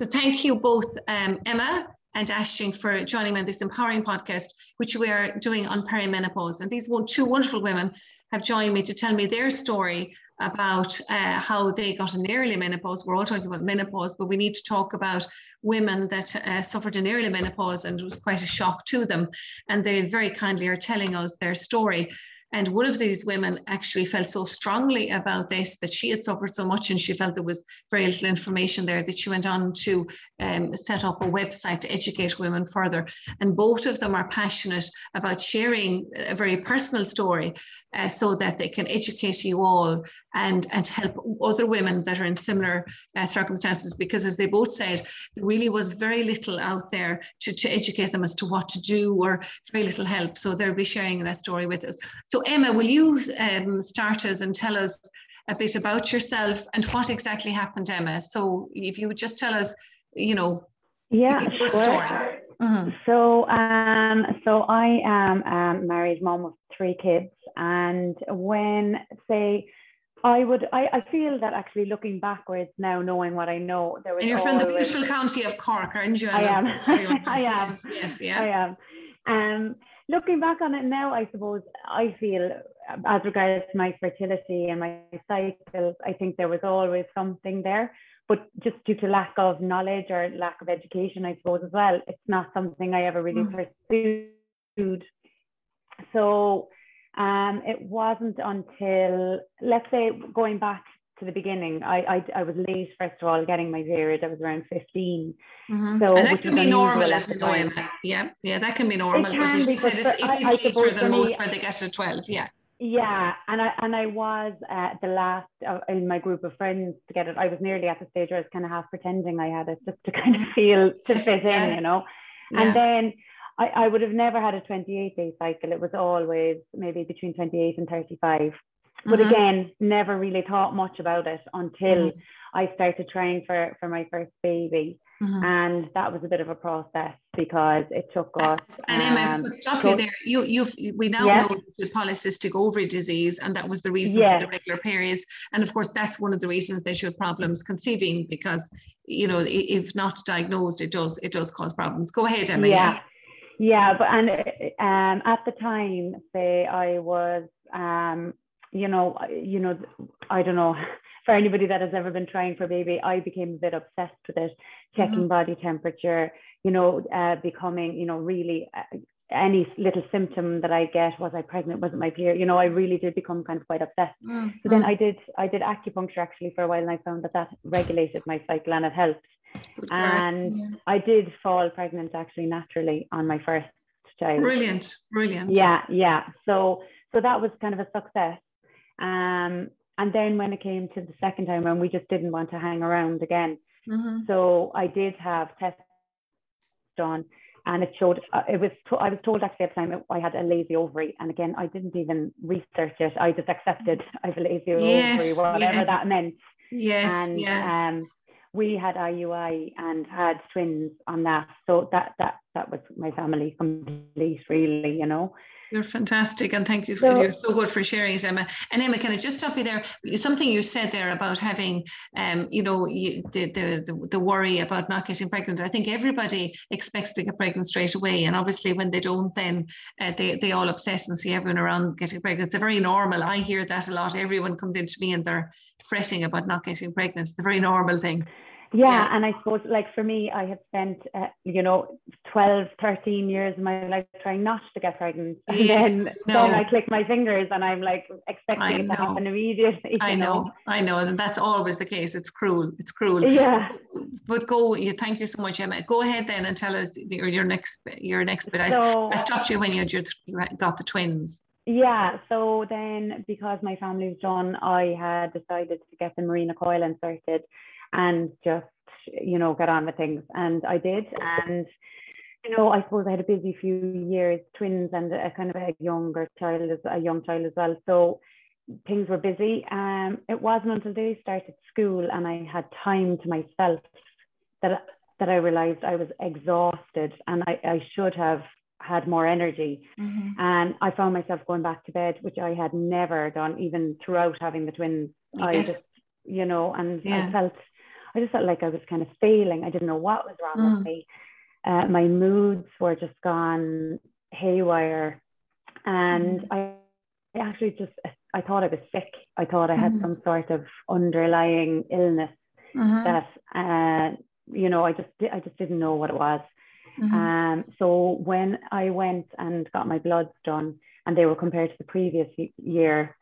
So thank you both, um, Emma and Aisling, for joining me on this empowering podcast, which we are doing on perimenopause. And these two wonderful women have joined me to tell me their story about uh, how they got an early menopause. We're all talking about menopause, but we need to talk about women that uh, suffered an early menopause and it was quite a shock to them. And they very kindly are telling us their story. And one of these women actually felt so strongly about this that she had suffered so much and she felt there was very little information there that she went on to um, set up a website to educate women further. And both of them are passionate about sharing a very personal story uh, so that they can educate you all and, and help other women that are in similar uh, circumstances. Because as they both said, there really was very little out there to, to educate them as to what to do or very little help. So they'll be sharing that story with us. So Emma, will you um, start us and tell us a bit about yourself and what exactly happened, Emma? So if you would just tell us, you know, yeah, your sure. story. Mm-hmm. So, um, so I am a married mom of three kids, and when say I would, I, I feel that actually looking backwards now, knowing what I know, there was. And you're from the beautiful county of Cork, aren't you? I, am. I am. Yes, yeah. I am. Um, looking back on it now, I suppose I feel, as regards to my fertility and my cycles, I think there was always something there but just due to lack of knowledge or lack of education, I suppose as well, it's not something I ever really mm. pursued. So um, it wasn't until, let's say, going back to the beginning, I, I, I was late, first of all, getting my period. I was around 15. Mm-hmm. So and that can be normal as we know. Yeah, yeah, that can be normal. It but as you said, it's, it is later than most where they get to 12. Yeah. Yeah, and I and I was uh, the last uh, in my group of friends to get it. I was nearly at the stage where I was kind of half pretending I had it just to kind of feel to fit in, you know. Yeah. And then I, I would have never had a 28 day cycle. It was always maybe between 28 and 35. But mm-hmm. again, never really thought much about it until mm-hmm. I started trying for for my first baby. Mm-hmm. And that was a bit of a process because it took us. And Emma, um, I could stop you there. You, you've, we now yeah. know the polycystic ovary disease, and that was the reason yeah. for the regular periods. And of course, that's one of the reasons they should problems conceiving because, you know, if not diagnosed, it does it does cause problems. Go ahead, Emma. Yeah, yeah, but and um, at the time, say I was, um, you know, you know, I don't know for anybody that has ever been trying for baby, I became a bit obsessed with it, checking mm-hmm. body temperature, you know, uh, becoming, you know, really uh, any little symptom that I get, was I pregnant, wasn't my period, you know, I really did become kind of quite obsessed. Mm-hmm. So then I did, I did acupuncture actually for a while and I found that that regulated my cycle and it helped. And yeah. I did fall pregnant actually naturally on my first child. Brilliant, brilliant. Yeah, yeah. So, so that was kind of a success. Um, and then when it came to the second time, and we just didn't want to hang around again. Mm-hmm. So I did have tests done, and it showed uh, it was. To, I was told actually at the time I had a lazy ovary, and again I didn't even research it. I just accepted I have a lazy yes, ovary, whatever yeah. that meant. Yes. And yeah. um, we had IUI and had twins on that, so that that that was my family complete, really, you know. You're fantastic, and thank you. For, so, you're so good for sharing it, Emma. And Emma, can I just stop you there? Something you said there about having, um, you know, you, the, the, the the worry about not getting pregnant. I think everybody expects to get pregnant straight away, and obviously when they don't, then uh, they they all obsess and see everyone around getting pregnant. It's a very normal. I hear that a lot. Everyone comes into me and they're fretting about not getting pregnant. It's a very normal thing. Yeah, yeah, and i suppose like for me i have spent uh, you know 12 13 years of my life trying not to get pregnant. And yes, then no. then i click my fingers and i'm like expecting it to happen immediately i know, know, i know and that's always the case. It's cruel. It's cruel. Yeah. But go you thank you so much emma. Go ahead then and tell us your, your next your next bit. So, I, I stopped you when you, had your, you got the twins yeah, so then because my family was done, I had decided to get the Mirena coil inserted and just you know get on with things. And i did. And you know i suppose i had a busy few years twins and a kind of a younger child a young child as well. So things were busy. Um it wasn't until they started school and i had time to myself that that i realized i was exhausted and i, I should have had more energy mm-hmm. and i found myself going back to bed which i had never done even throughout having the twins yes. i just you know and yeah. i felt I just felt like I was kind of failing. I didn't know what was wrong mm. with me. Uh, my moods were just gone haywire, and mm. I actually just I thought I was sick. I thought I had mm. some sort of underlying illness mm-hmm. that uh, you know I just I just didn't know what it was. Mm-hmm. Um, so when I went and got my bloods done, and they were compared to the previous year,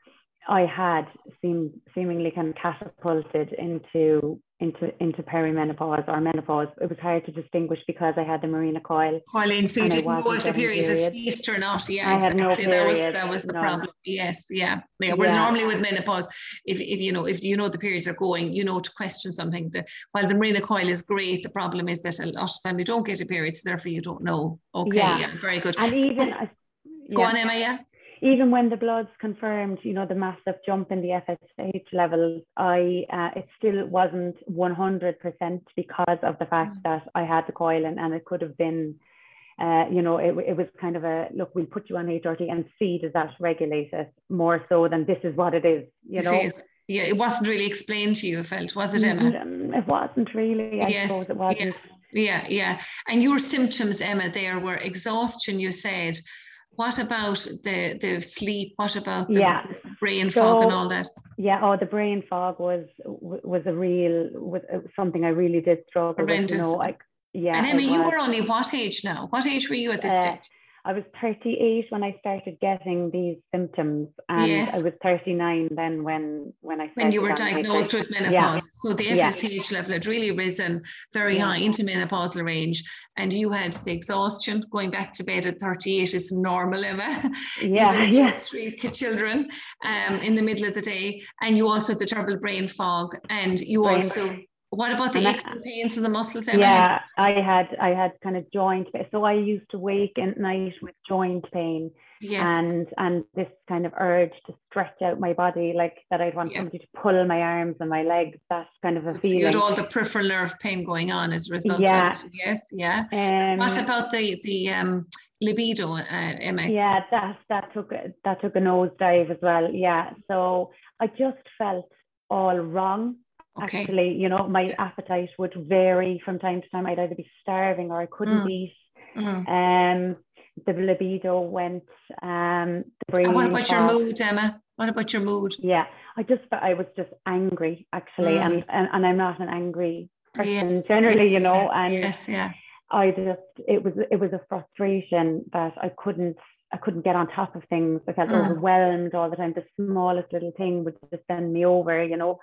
I had seem, seemingly kind of catapulted into into into perimenopause or menopause. It was hard to distinguish because I had the Mirena coil. Pauline, so you didn't know if the period is ceased or not. Yeah, I exactly. Had no period, that was that was the no. problem. Yes, yeah. yeah. Whereas yeah. normally with menopause, if, if you know if you know the periods are going, you know to question something. That while the Mirena coil is great, the problem is that a lot of time you don't get a period, so therefore you don't know. Okay, yeah, yeah very good. And even uh, go on, Emma. Yeah even when the bloods confirmed, you know, the massive jump in the FSH levels, I uh, it still wasn't 100% because of the fact mm. that I had the coil and, and it could have been, uh, you know, it, it was kind of a look, we'll put you on HRT and see does that regulate it more so than this is what it is, you know. Yeah, it wasn't really explained to you, I felt, was it, Emma? Mm, it wasn't really. I yes. suppose it wasn't. Yeah. Yeah, yeah. And your symptoms, Emma, there were exhaustion, you said, what about the the sleep? What about the yeah. brain so, fog and all that? Yeah, oh, the brain fog was was a real was something I really did struggle Horrendous. with. You know, like yeah. And Emma, you were only what age now? What age were you at this uh, stage? I was 38 when I started getting these symptoms, and yes. I was 39 then when when I when you were diagnosed with menopause. Yeah. So the FSH yeah. level had really risen very yeah. high into menopausal range, and you had the exhaustion. Going back to bed at 38 is normal, Emma. Yeah, yeah. Three children um, in the middle of the day, and you also had the terrible brain fog, and you brain also what about the aches and pains in the muscles? Yeah, I had I had kind of joint pain. So I used to wake at night with joint pain. Yes. And and this kind of urge to stretch out my body, like that I'd want yeah. somebody to pull my arms and my legs, that kind of a feeling. You had all the peripheral nerve pain going on as a result yeah. of. Yes, yeah. Um, what about the the um libido, uh, Emma? Yeah, that that took that took a nosedive as well. Yeah. So I just felt all wrong Okay. Actually, you know, my appetite would vary from time to time. I'd either be starving or I couldn't mm. eat. Mm. Um, the libido went. Um, the brain. And what about your mood, Emma? What about your mood? Yeah, I just I was just angry actually, mm. and, and and I'm not an angry person yeah. generally, you know. And yes, yeah. I just it was it was a frustration that I couldn't I couldn't get on top of things. I felt mm. overwhelmed all the time. The smallest little thing would just send me over, you know.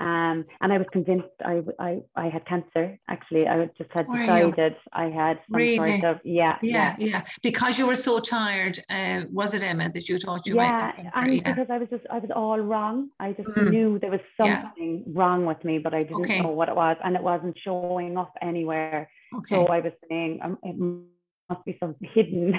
Um, and I was convinced I, I, I had cancer. Actually, I just had decided I had some really? sort of yeah, yeah, yeah, yeah. Because you were so tired. Uh, was it Emma that you thought you yeah, might? Yeah, because I was just I was all wrong. I just mm. knew there was something yeah. wrong with me, but I didn't okay. know what it was, and it wasn't showing up anywhere. Okay. So I was saying um, it must be something hidden.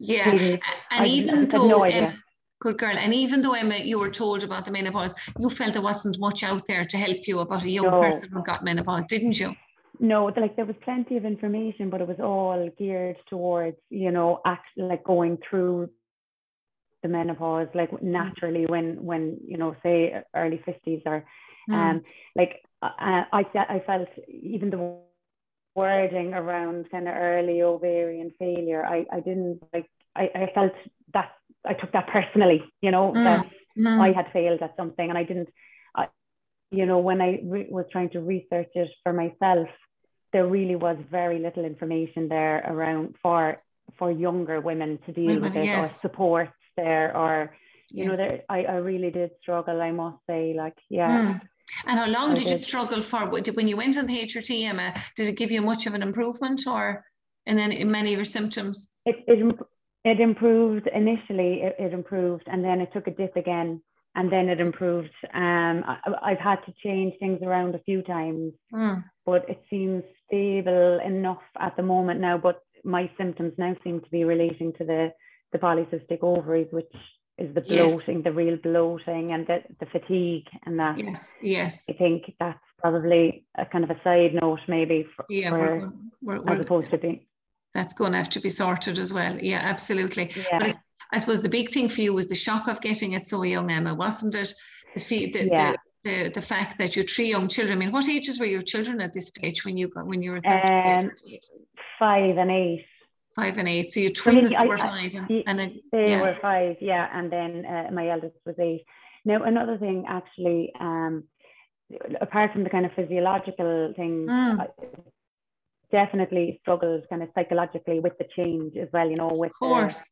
Yeah, hidden. and I, even I though. No idea. Good girl. And even though Emma, you were told about the menopause, you felt there wasn't much out there to help you about a young no. person who got menopause, didn't you? No, like there was plenty of information, but it was all geared towards, you know, act like going through the menopause, like mm. naturally when when you know, say early fifties or, mm. um, like uh, I I felt even the wording around kind of early ovarian failure, I I didn't like I, I felt that I took that personally, you know, mm. that mm. I had failed at something and I didn't, I, you know, when I re- was trying to research it for myself, there really was very little information there around for for younger women to deal women, with it yes. or support there or you yes. know there I, I really did struggle I must say like yeah mm. and how long did, did, you struggle for when you went on the HRT Emma did it give you much of an improvement or and then in many of your symptoms it, it it improved initially, it, it, improved, and then it took a dip again, and then it improved. Um, I, have had to change things around a few times, mm. but it seems stable enough at the moment now. But my symptoms now seem to be relating to the, the polycystic ovaries, which is the bloating, yes. the real bloating, and the, the fatigue, and that. Yes, yes. I think that's probably a kind of a side note, maybe, for, yeah, we're, we're, we're, as opposed to being that's going to have to be sorted as well. Yeah, absolutely. Yeah. But I, I, suppose the big thing for you was the shock of getting it so young, Emma, wasn't it? The, the, yeah. the, the fact that you're three young children. I mean, what ages were your children at this stage when you got when you were 38, Um, five and eight. five and eight? So your twins I- were I- five and, Ye- and They yeah. were five, yeah, and then uh, my eldest was eight. Now, another thing, actually, um, apart from the kind of physiological thing, Mm. Definitely struggled kind of psychologically with the change as well. You know, with of course. The,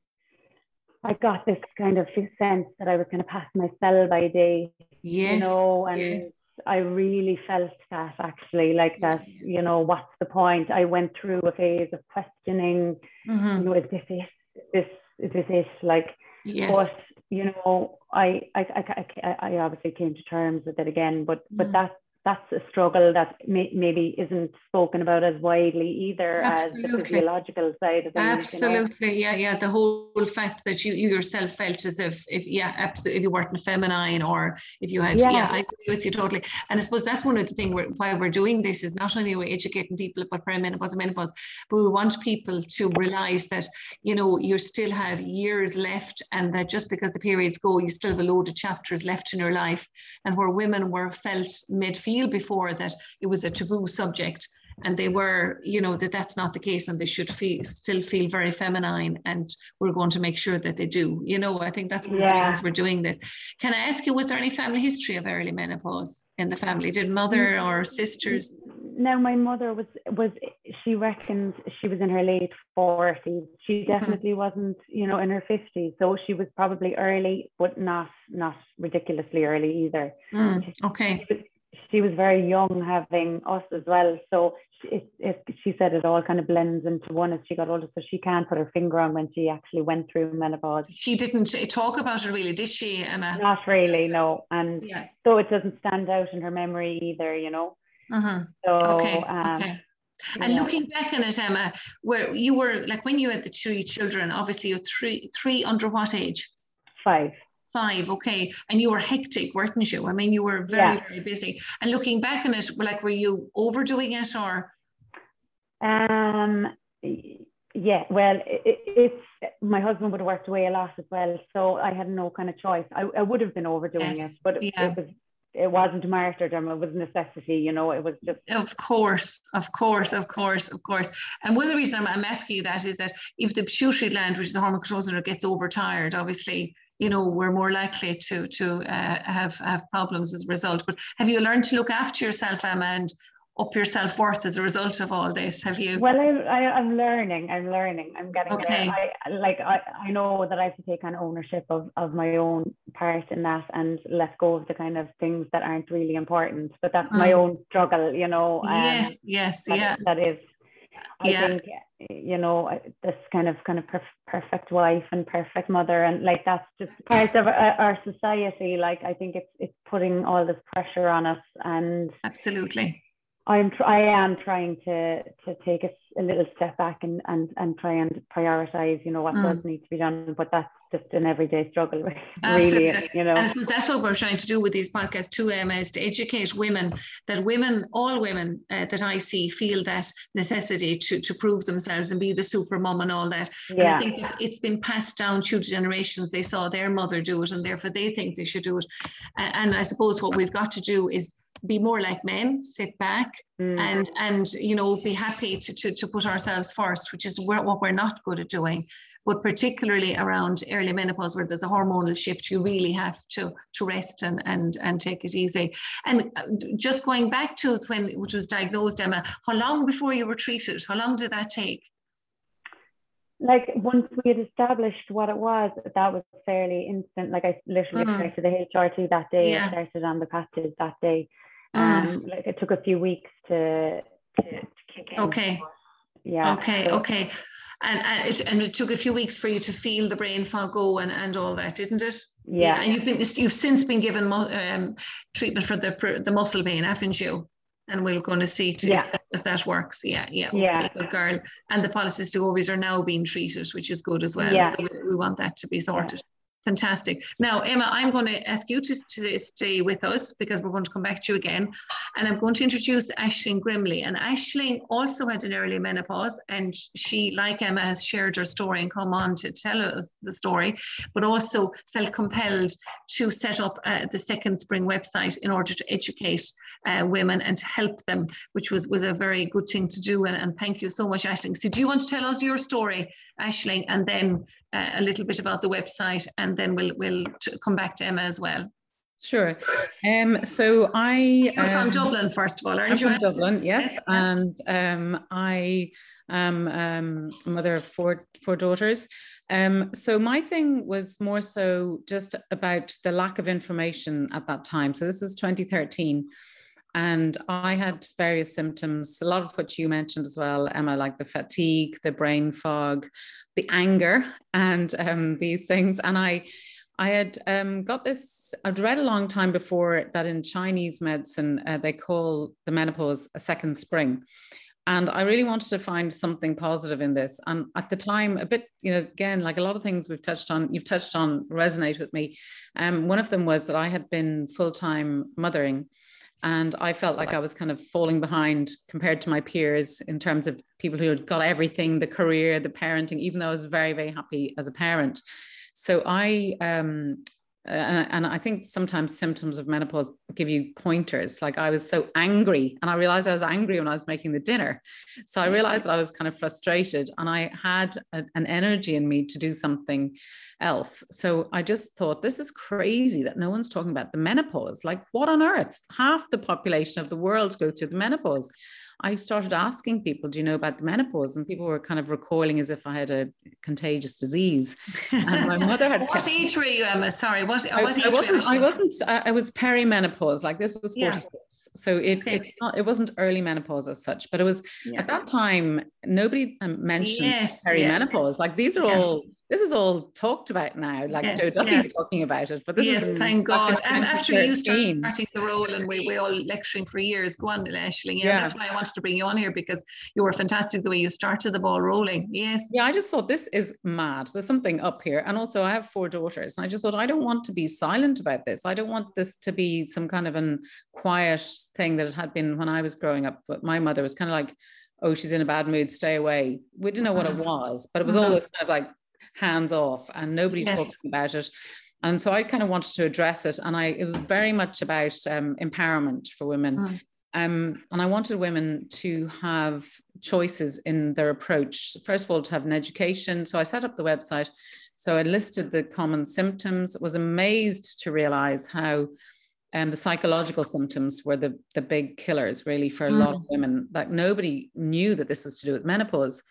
I got this kind of sense that I was going to pass my sell by day, Yes. you know, and yes. I really felt that actually, like that, you know, what's the point? I went through a phase of questioning, Mhm. you know, is this it? Is this is this it? Like, Yes. but you know, I, I I I I obviously came to terms with it again, but but Mm. that that's a struggle that may, maybe isn't spoken about as widely either as the Absolutely. physiological side of things. You know? Absolutely, yeah, yeah. The whole fact that you, you yourself felt as if, if yeah, absolutely, if you weren't feminine or if you had, yeah. Yeah. I agree with you totally. And I suppose that's one of the things why we're doing this is not only we're we educating people about perimenopause and menopause, but we want people to realize that you know you still have years left, and that just because the periods go, you still have a load of chapters left in your life. And where women were felt mid feel before that it was a taboo subject and they were you know that that's not the case and they should feel still feel very feminine and we're going to make sure that they do you know? I think that's one of the reasons we're doing this. Can i ask you was there any family history of early menopause in the family? Did mother or sisters? Now my mother was was she reckons she was in her late forties. She definitely wasn't, you know, in her fifties. So she was probably early, but not not ridiculously early either. Mm, okay. She she was very young having us as well. So she- it, it, she said it all kind of blends into one as she got older. So she can't put her finger on when she actually went through menopause. she didn't talk about it really did she emma Not really, no. And yeah so it doesn't stand out in her memory either, you know. uh-huh. So okay um, okay And yeah. looking back on it, Emma, where you were like when you had the three children, obviously you're three three under what age? five. Five, okay. And you were hectic, weren't you? I mean, you were very, Yeah. very busy. And looking back on it, like were you overdoing it or Um, yeah, well, it, it's my husband would have worked away a lot as well, so I had no kind of choice. I, I would have been overdoing Yes, it, but it, yeah. it was it wasn't martyrdom; it was necessity. You know, it was just Of course, of course, of course, of course. And one of the reasons I'm, I'm asking you that is that if the pituitary gland, which is the hormone control center, gets overtired, obviously, you know, we're more likely to to uh, have have problems as a result. But have you learned to look after yourself, Emma, and up your self worth as a result of all this? Have you? well. I, I I'm learning. I'm learning. I'm getting Okay. there. I like I, I know that I have to take on ownership of of my own part in that and let go of the kind of things that aren't really important. But that's my Mm. own struggle. You know. um, yes, yes, that, yeah, that is I Yeah. think you know this kind of kind of perf- perfect wife and perfect mother and like that's just part of our, our society like I think it's it's putting all this pressure on us and absolutely. I'm tr- I am trying to to take a little step back and and and try and prioritize you know what Mm. does need to be done but that's just an everyday struggle really Absolutely. you know And I suppose that's what we're trying to do with these podcasts too, Emma, is to educate women that women, all women uh, that I see, feel that necessity to, to prove themselves and be the super mom and all that. And I think if it's been passed down through generations. They saw their mother do it, and therefore they think they should do it. And, and I suppose what we've got to do is be more like men, sit back, Mm. and and you know be happy to to, to put ourselves first, which is what we're not good at doing. But particularly around early menopause, where there's a hormonal shift, you really have to to rest and and and take it easy. And uh, just going back to when which was diagnosed, Emma, how long before you were treated? How long did that take? like once we had established what it was, that was fairly instant. Like I literally Mm. to the HRT that day. Yeah. I started on the patches that day. Mm. Um, like it took a few weeks to to, to kick in. Okay. Yeah. Okay, so- okay. And, and, it, and it took a few weeks for you to feel the brain fog go and, and all that, didn't it? Yeah. And you've been you've since been given um, treatment for the the muscle pain, haven't you? And we're going to see to, Yeah. if, that, if that works. Yeah, yeah. Okay, Yeah. good girl. And the polycystic ovaries are now being treated, which is good as well. Yeah. So we, we want that to be sorted. Fantastic. Now, Emma, I'm going to ask you to, to, stay with us because we're going to come back to you again. And I'm going to introduce Aisling Grimley. And Aisling also had an early menopause, and she, like Emma, has shared her story and come on to tell us the story, but also felt compelled to set up uh, the Second Spring website in order to educate uh, women and help them, which was, was a very good thing to do. And, and thank you so much, Aisling. So, do you want to tell us your story, Aisling, and then uh, a little bit about the website, and then we'll we'll come back to Emma as well. Sure. Um, so I You're um, from Dublin, first of all, aren't I'm you? From Dublin, yes. And um, I am um, mother of four four daughters. Um, so my thing was more so just about the lack of information at that time. So this is 2013. And I had various symptoms, a lot of which you mentioned as well, Emma, like the fatigue, the brain fog, the anger, and um, these things. And I, I had um, got this, I'd read a long time before that in Chinese medicine, uh, they call the menopause a second spring. And I really wanted to find something positive in this. And at the time, a bit, you know, again, like a lot of things we've touched on, you've touched on resonate with me. Um, one of them was that I had been full time mothering and I felt like I was kind of falling behind compared to my peers in terms of people who had got everything the career, the parenting, even though I was very, very happy as a parent. So I um, uh, and I think sometimes symptoms of menopause give you pointers. Like I was so angry, and I realized I was angry when I was making the dinner. So I realized that I was kind of frustrated, and I had a, an energy in me to do something else. So I just thought, this is crazy that no one's talking about the menopause. Like, what on earth? Half the population of the world go through the menopause. I started asking people, do you know about the menopause? And people were kind of recoiling as if I had a contagious disease. And my mother had. what age were you, Emma? Sorry, what, I, what I wasn't. I wasn't. I was perimenopause. Like this was forty six. Yeah. So it, okay. it's not. It wasn't early menopause as such, but it was yeah. at that time. Nobody um, mentioned yes, perimenopause. Yes. Like these are yeah. all this is all talked about now. Like yes, Joe Duffy's yes. talking about it, but this yes, is thank God. And after you starting the role, and we we all lecturing for years, go on, Ashley. Yeah, yeah, that's why I wanted to bring you on here because you were fantastic the way you started the ball rolling. Yes. Yeah, I just thought this is mad. There's something up here, and also I have four daughters, and I just thought I don't want to be silent about this. I don't want this to be some kind of an quiet thing that it had been when I was growing up. But my mother was kind of like oh, she's in a bad mood, stay away. We didn't know what it mm-hmm. was, but it was mm-hmm. always kind of like hands off and nobody yes. talks about it. And so i kind of wanted to address it and i it was very much about um, empowerment for women. Mm. um, and i wanted women to have choices in their approach. First of all to have an education. So i set up the website. So i listed the common symptoms was amazed to realize how um, the psychological symptoms were the, the big killers really for a mm. lot of women. Like nobody knew that this was to do with menopause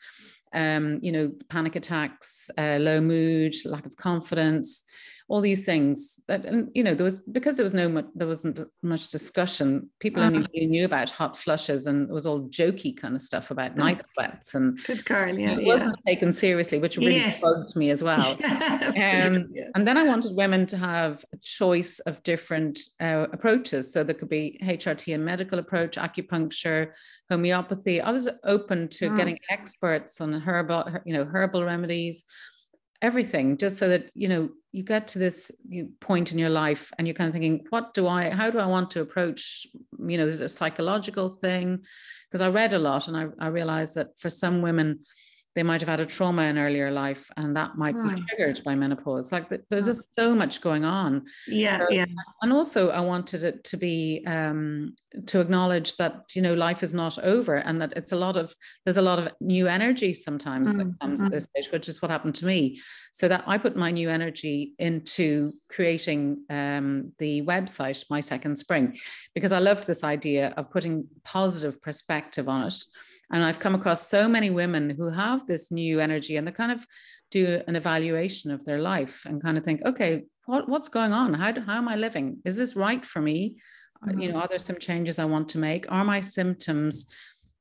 um, you know, panic attacks, uh, low mood, lack of confidence, all these things that and you know there was because there was no much, there wasn't much discussion people uh-huh. only knew about hot flushes and it was all jokey kind of stuff about uh-huh. night sweats and good girl yeah it yeah. wasn't taken seriously which really yeah. bugged me as well yeah, um, yeah. and then I wanted women to have a choice of different uh, approaches so there could be HRT and medical approach acupuncture homeopathy I was open to oh. getting experts on herbal you know herbal remedies everything just so that you know you get to this point in your life and you're kind of thinking what do i how do i want to approach you know is it a psychological thing? Because i read a lot and I, I realized that for some women they might have had a trauma in earlier life and that might be hmm. triggered by menopause like there's hmm. just so much going on yeah so, yeah and also i wanted it to be um to acknowledge that you know life is not over and that it's a lot of there's a lot of new energy sometimes mm-hmm. that comes at this stage which is what happened to me so that i put my new energy into creating um, the website my second spring because i loved this idea of putting positive perspective on it and I've come across so many women who have this new energy and they kind of do an evaluation of their life and kind of think, okay, what, what's going on? How, do, how am I living? Is this right for me? Mm-hmm. You know, are there some changes I want to make? Are my symptoms,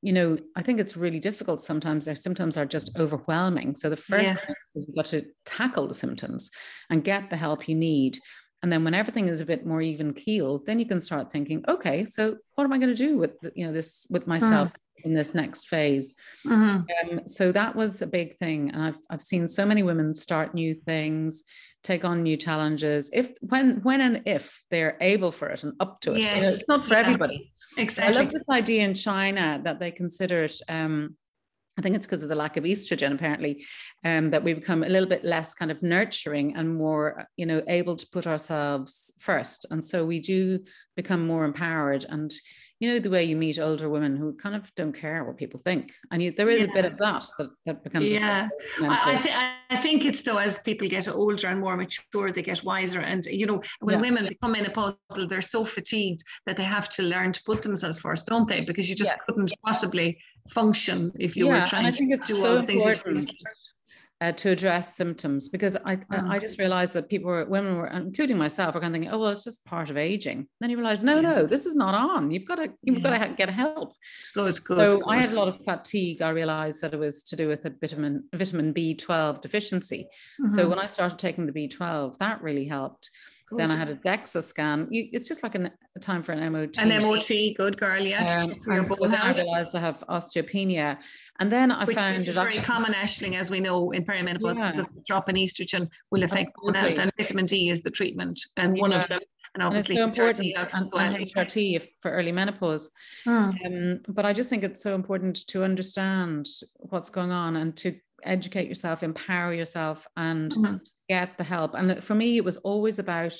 you know, I think it's really difficult sometimes. Their symptoms are just overwhelming. So the first yeah. is you've got to tackle the symptoms and get the help you need and then when everything is a bit more even keeled then you can start thinking okay so what am i going to do with you know this with myself mm. in this next phase mm-hmm. um, so that was a big thing and I've, I've seen so many women start new things take on new challenges if when when and if they're able for it and up to it yes. you know, it's not for yeah. everybody exactly i love this idea in china that they consider it um, I think it's because of the lack of estrogen, apparently, um, that we become a little bit less kind of nurturing and more, you know, able to put ourselves first. And so we do become more empowered. And, you know, the way you meet older women who kind of don't care what people think. And you, there is yeah. a bit of that that, that becomes. Yeah. I, I, th- I think it's though, as people get older and more mature, they get wiser. And, you know, when yeah. women become menopausal, they're so fatigued that they have to learn to put themselves first, don't they? Because you just yeah. couldn't possibly function if you were trying and I think it's so important uh, to address symptoms because I mm. I just realized that people were women were including myself are kind of thinking oh well it's just part of aging then you realize no yeah. no this is not on you've got to you've yeah. got to get help good good so. I had a lot of fatigue I realized that it was to do with a vitamin vitamin B12 deficiency mm-hmm. so when I started taking the B12 that really helped Good. Then I had a DEXA scan. You, it's just like an, a time for an MOT. An MOT, good girl, yeah. Um, I realized I have osteopenia. And then I which, found which is very common, Aisling, as we know in perimenopause, yeah. because the drop in estrogen will affect bone health, and vitamin D is the treatment, and yeah. one of them. And obviously, and it's so important, and, well. and HRT for early menopause. Hmm. Um, but I just think it's so important to understand what's going on and to educate yourself, empower yourself, and mm-hmm. get the help. And for me, it was always about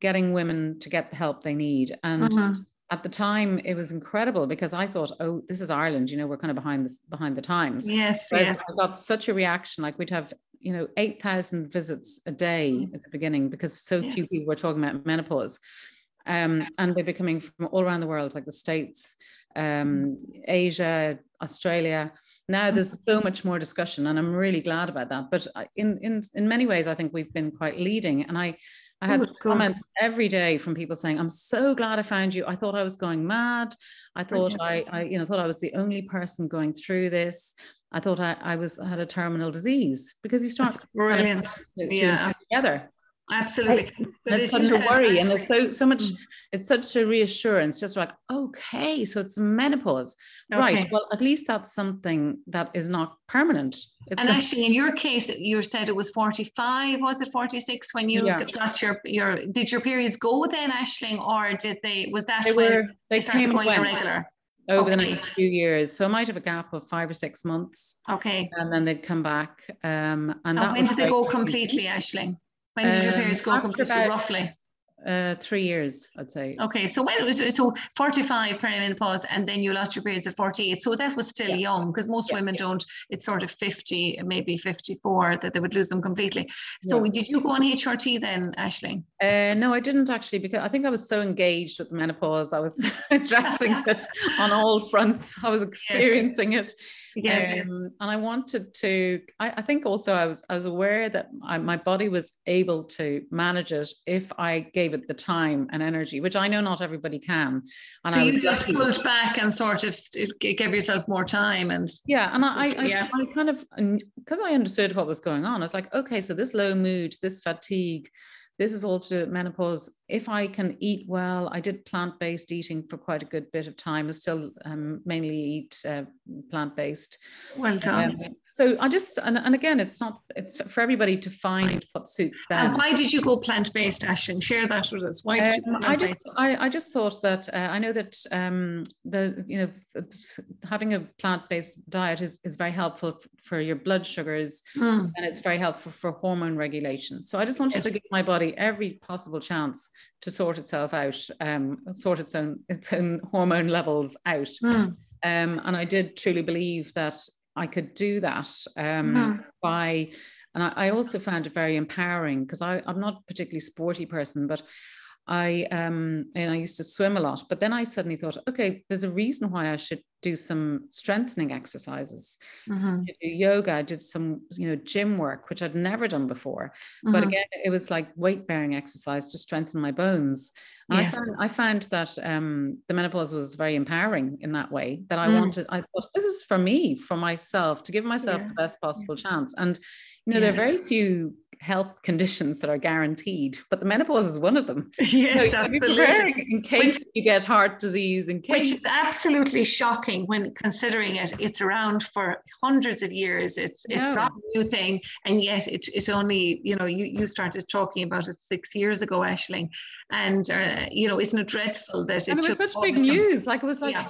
getting women to get the help they need. And mm-hmm. at the time, it was incredible because I thought, oh, this is Ireland. You know, we're kind of behind this behind the times. Yes, yes. I got such a reaction. Like we'd have you know 8000 visits a day mm. at the beginning because so yes. few people were talking about menopause um, and they'd be coming from all around the world like the states um, asia australia. Now there's so much more discussion and i'm really glad about that. But in in in many ways i think we've been quite leading and i I had oh, comments every day from people saying, "I'm so glad I found you. I thought I was going mad. I thought I, I, you know, thought I was the only person going through this. I thought I, I was I had a terminal disease. Because you start brilliant, kind of yeah, together absolutely it's such a worry and there's so so much mm. it's such a reassurance just like okay so it's menopause okay. right well at least that's something that is not permanent it's and actually in your case you said it was 45 was it 46 when you yeah. got your your did your periods go then aisling or did they was that they when were they, they came going irregular over okay. the next few years. So I might have a gap of five or six months. Okay. And then they'd come back. Um, and, and when did they go completely, Aisling? When did your periods go completely about, roughly? Uh, three years, I'd say. Okay, so when it was so 45 perimenopause, and then you lost your periods at 48. So that was still yeah. young because most yeah, women yeah. don't. It's sort of 50, maybe 54 that they would lose them completely. So did you go on HRT then, Ashley? Uh, no, I didn't actually because I think I was so engaged with menopause. I was addressing it on all fronts. I was experiencing yes. it Yes. Um, and I wanted to, I, I, think also I was, I was aware that I, my body was able to manage it if I gave it the time and energy, which I know not everybody can. And so I you just lucky. pulled back and sort of gave yourself more time and. Yeah. And I, I, yeah. I, I kind of, because I understood what was going on, I was like, okay, so this low mood, this fatigue, this is all to menopause. If I can eat well, I did plant based eating for quite a good bit of time. I still um, mainly eat uh, plant based. Well done. Um, so I just and, and again, it's not it's for everybody to find what suits them. And why did you go plant based, Aisling? Share that with us. Why did um, I just I, I just thought that uh, I know that um, the you know having a plant based diet is is very helpful for your blood sugars mm. and it's very helpful for hormone regulation. So I just wanted yes. to give my body every possible chance to sort itself out, um, sort its own its own hormone levels out. Mm. Um, and I did truly believe that I could do that um, mm. by, and I, I, also found it very empowering because I'm not a particularly sporty person, but I um and I used to swim a lot, but then I suddenly thought, okay, there's a reason why I should do some strengthening exercises. Mm-hmm. do yoga, I did some, you know, gym work, which I'd never done before. Mm-hmm. But again, it was like weight bearing exercise to strengthen my bones. And I found I found that um the menopause was very empowering in that way. That I mm. wanted, I thought this is for me, for myself, to give myself yeah. the best possible chance. And you know, yeah. there are very few health conditions that are guaranteed, but the menopause is one of them. Yes, know, absolutely. In case which, you get heart disease, in case. Which is absolutely shocking when considering it. It's around for hundreds of years. It's it's yeah. not a new thing, and yet it, it's only you know you you started talking about it six years ago, Aisling, and uh, you know isn't it dreadful that it, and it was such big news? Like it was like. Yeah.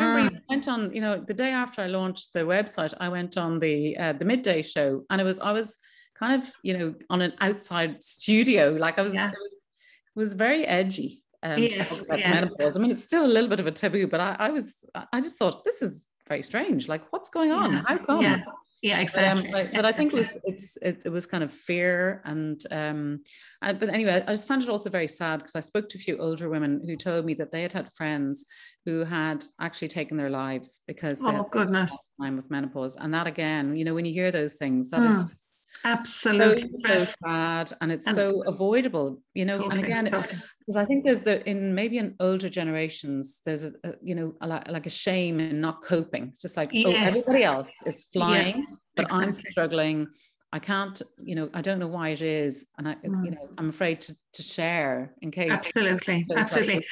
I remember mm. I went on, you know, the day after I launched the website, I went on the uh, the midday show, and it was I was kind of you know on an outside studio like i was yes. it, was, was very edgy um, yes, about yes. menopause i mean it's still a little bit of a taboo but I, I was i just thought this is very strange like what's going on yeah. how come yeah. Yeah, exactly. But, um, but, but I think it was it's it, it, was kind of fear and um I, but anyway I just found it also very sad because I spoke to a few older women who told me that they had had friends who had actually taken their lives because oh goodness time of menopause and that again you know when you hear those things that hmm. is Absolutely. So, so sad and it's and so avoidable, you know. Totally, and again, because totally. I think there's the in maybe in older generations, there's a, a you know a, like a shame in not coping. It's just like yes. oh, everybody else is flying, yeah, but exactly. I'm struggling. I can't, you know, I don't know why it is. And I, mm. you know, I'm afraid to, to share in case. Absolutely. Absolutely.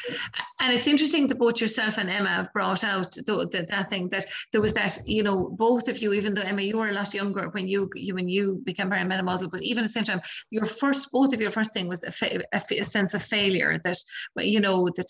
And it's interesting that both yourself and Emma have brought out the, the, that thing that there was that, you know, both of you, even though Emma, you were a lot younger when you, you when you became perimenopausal, but even at the same time, your first, both of your first thing was a, fa- a, a sense of failure that, you know, that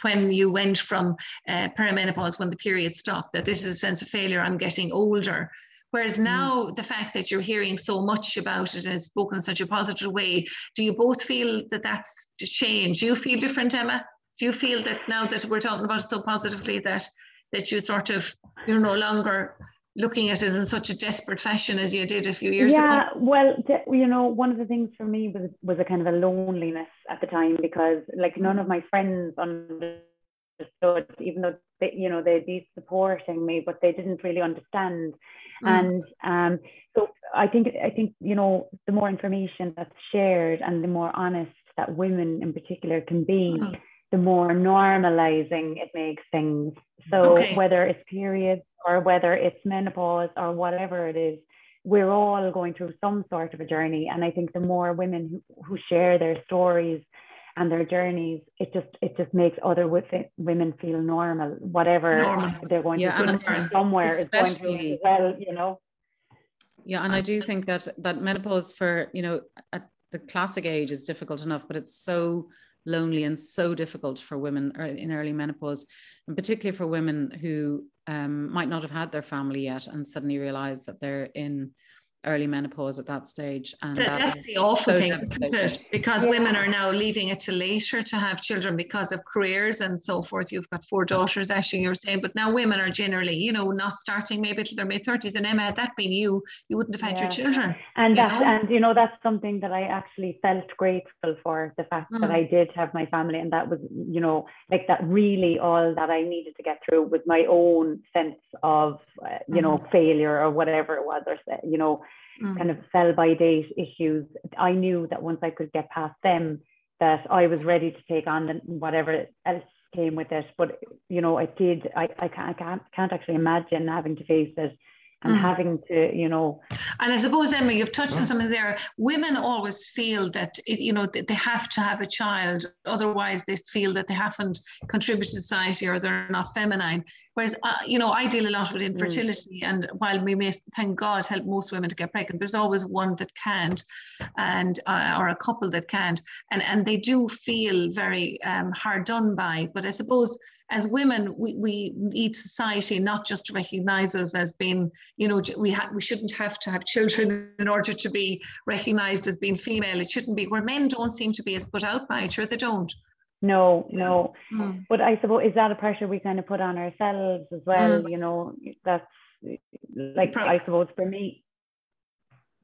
when you went from uh, perimenopause, when the period stopped, that this is a sense of failure, I'm getting older Whereas mm. now, mm. the fact that you're hearing so much about it and it's spoken in such a positive way, do you both feel that that's changed? Do you feel different, Emma? Do you feel that now that we're talking about it so positively that that you sort of you're no longer looking at it in such a desperate fashion as you did a few years yeah, ago? Yeah, well, you know, one of the things for me was was a kind of a loneliness at the time because like none of my friends understood, even though they, you know they'd be supporting me, but they didn't really understand Mm. And um, so I think I think you know the more information that's shared and the more honest that women in particular can be, mm. the more normalizing it makes things. So okay. whether it's periods or whether it's menopause or whatever it is, we're all going through some sort of a journey. And I think the more women who, who share their stories and their journeys, it just it just makes other women feel normal, whatever normal. they're going yeah, to somewhere is going to be well, you know. Yeah, and I do think that that menopause for you know at the classic age is difficult enough, but it's so lonely and so difficult for women in early menopause, and particularly for women who um, might not have had their family yet and suddenly realize that they're in early menopause at that stage. And that, that's the awful so thing, isn't it? Because yeah. women are now leaving it to later to have children because of careers and so forth. You've got four daughters, actually, you were saying, but now women are generally, you know, not starting maybe till their mid 30s. And Emma, had that been you, you wouldn't have had yeah. your children. And that, know? and you know, that's something that I actually felt grateful for the fact mm. that I did have my family. And that was, you know, like that really all that I needed to get through was my own sense of, uh, you mm. know, failure or whatever it was, or, you know, mm. kind of sell by date issues, I knew that once I could get past them, that I was ready to take on whatever else came with it. But you know, I did. I, I can't, can't, can't actually imagine having to face it and mm. having to, you know. And I suppose, Emma, you've touched on something there. Women always feel that, you know, they have to have a child. Otherwise, they feel that they haven't contributed to society or they're not feminine. Whereas, uh, you know, I deal a lot with mm. infertility. Mm. And while we may, thank God, help most women to get pregnant, there's always one that can't and uh, or a couple that can't. And, and they do feel very um, hard done by. But I suppose as women, we, we need society not just to recognize us as being, you know, we, ha- we shouldn't have to have children in order to be recognized as being female. It shouldn't be where men don't seem to be as put out by it, sure they don't. No, no. Mm. But I suppose is that a pressure we kind of put on ourselves as well? Mm. You know, that's like I suppose for me,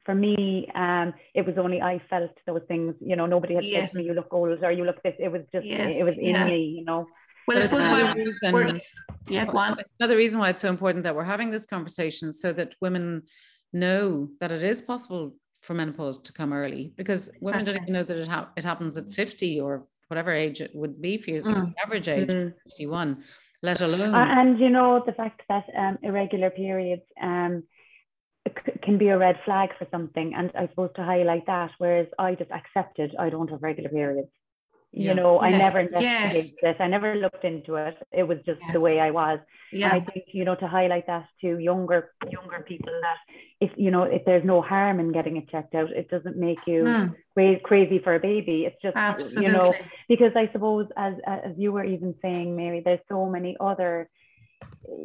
for me, um, it was only I felt those things. You know, nobody had yes. said to me, "You look old" or "You look this." It was just, yes. it was in yeah. me. You know. Well, I suppose why reason, yeah, go on. Another reason why it's so important that we're having this conversation so that women know that it is possible for menopause to come early because women don't even know that it, ha- it happens at 50 or whatever age it would be for you, mm. average age, mm. 51, let alone. Uh, and you know, the fact that um, irregular periods, um, can be a red flag for something and i suppose to highlight that whereas i just accepted i don't have regular periods yeah. you know yes. i never investigated yes. this i never looked into it it was just yes. the way i was yeah. and i think you know to highlight that to younger younger people that if you know if there's no harm in getting it checked out it doesn't make you mm. crazy for a baby it's just Absolutely. you know because i suppose as as you were even saying mary there's so many other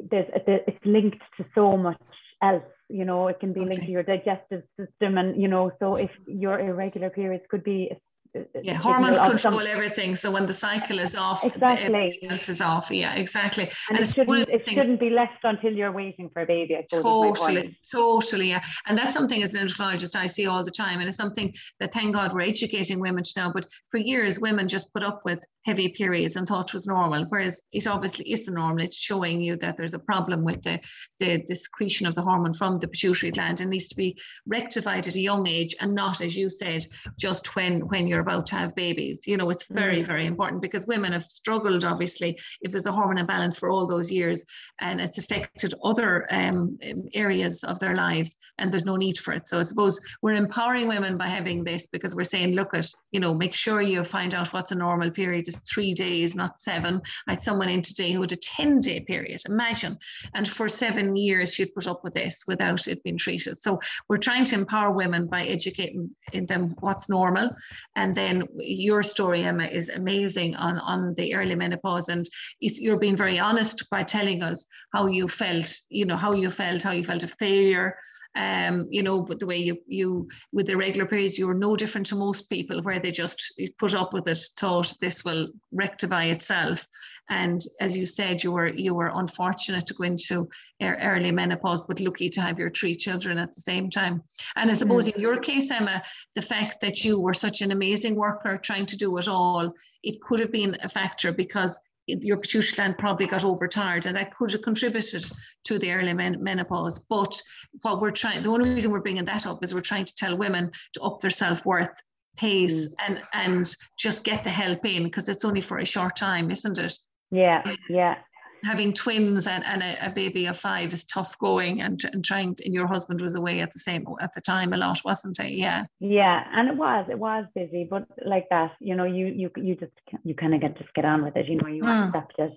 there's it's linked to so much else you know it can be linked to your digestive system and you know so if your irregular periods could be Uh, yeah hormones control some... everything so when the cycle is off exactly. everything else is off yeah exactly. And, and it, shouldn't, it things... shouldn't be left until you're waiting for a baby I totally totally yeah. And that's something as an endocrinologist I see all the time and it's something that thank God we're educating women to now but for years women just put up with heavy periods and thought it was normal whereas it obviously isn't normal. It's showing you that there's a problem with the, the, the secretion of the hormone from the pituitary gland and needs to be rectified at a young age and not as you said just when when you're about to have babies. You know, it's very, mm. very important because women have struggled, obviously, if there's a hormone imbalance for all those years and it's affected other um, areas of their lives and there's no need for it. So I suppose we're empowering women by having this because we're saying, look at, you know, make sure you find out what's a normal period. It's three days, not seven. I had someone in today who had a 10 day period, imagine. And for seven years, she'd put up with this without it being treated. So we're trying to empower women by educating in them what's normal and and then your story, Emma, is amazing on, on the early menopause. And you're being very honest by telling us how you felt, you know, how you felt, how you felt a failure, um, you know, but the way you you with the regular periods, you were no different to most people, where they just put up with it, thought this will rectify itself. And as you said, you were you were unfortunate to go into early menopause, but lucky to have your three children at the same time. And I suppose mm. in your case, Emma, the fact that you were such an amazing worker trying to do it all, it could have been a factor because your pituitary gland probably got overtired and that could have contributed to the early men- menopause. But what we're trying, the only reason we're bringing that up is we're trying to tell women to up their self-worth pace mm. and and just get the help in because it's only for a short time, isn't it? Yeah, yeah having twins and, and a, a, baby of five is tough going and, and trying to, and your husband was away at the same at the time a lot wasn't he yeah yeah and it was it was busy but like that you know you you you just you kind of get just get on with it you know you mm. accept it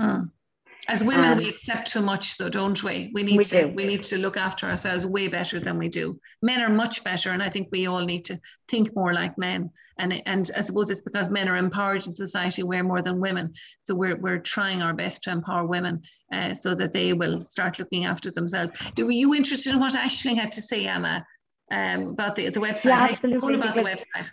mm. As women, um, we accept too much, though, don't we? We need we to do. we need to look after ourselves way better than we do. Men are much better, and I think we all need to think more like men. And and I suppose it's because men are empowered in society way more than women. So we're we're trying our best to empower women uh, so that they will start looking after themselves. Do were you interested in what Aisling had to say, Emma, um, about the the website? Yeah, absolutely. About the website.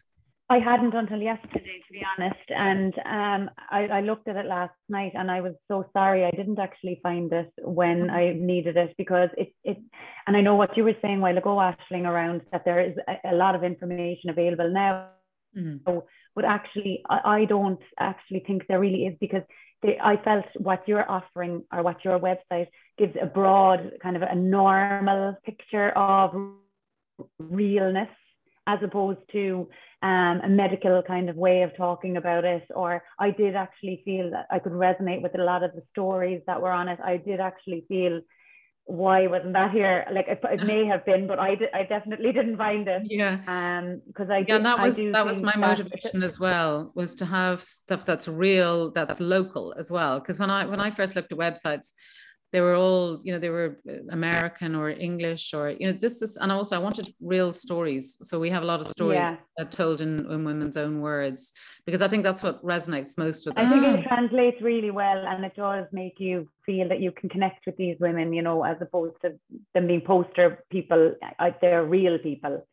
I hadn't until yesterday, to be honest. And um, I, I, looked at it last night, and I was so sorry I didn't actually find it when. I needed it because it it. And I know what you were saying while ago, Aisling, around that there is a, a lot of information available now. Mm-hmm. But actually, I, I, don't actually think there really is because they, I felt what you're offering or what your website gives a broad kind of a normal picture of realness as opposed to um, a medical kind of way of talking about it. Or I did actually feel that I could resonate with a lot of the stories that were on it. I did actually feel why wasn't that here? Like it, it may have been, but I, did, I definitely didn't find it. Yeah. Um, because I yeah, that was that was my motivation as well was to have stuff that's real, that's local as well. Because when I when I first looked at websites, they were all you know they were uh, american or english or you know this is and also i wanted real stories so we have a lot of stories yeah. told in, in women's own words because i think that's what resonates most with i think it mm. translates really well and it does make you feel that you can connect with these women you know as opposed to them being poster people uh, they're real people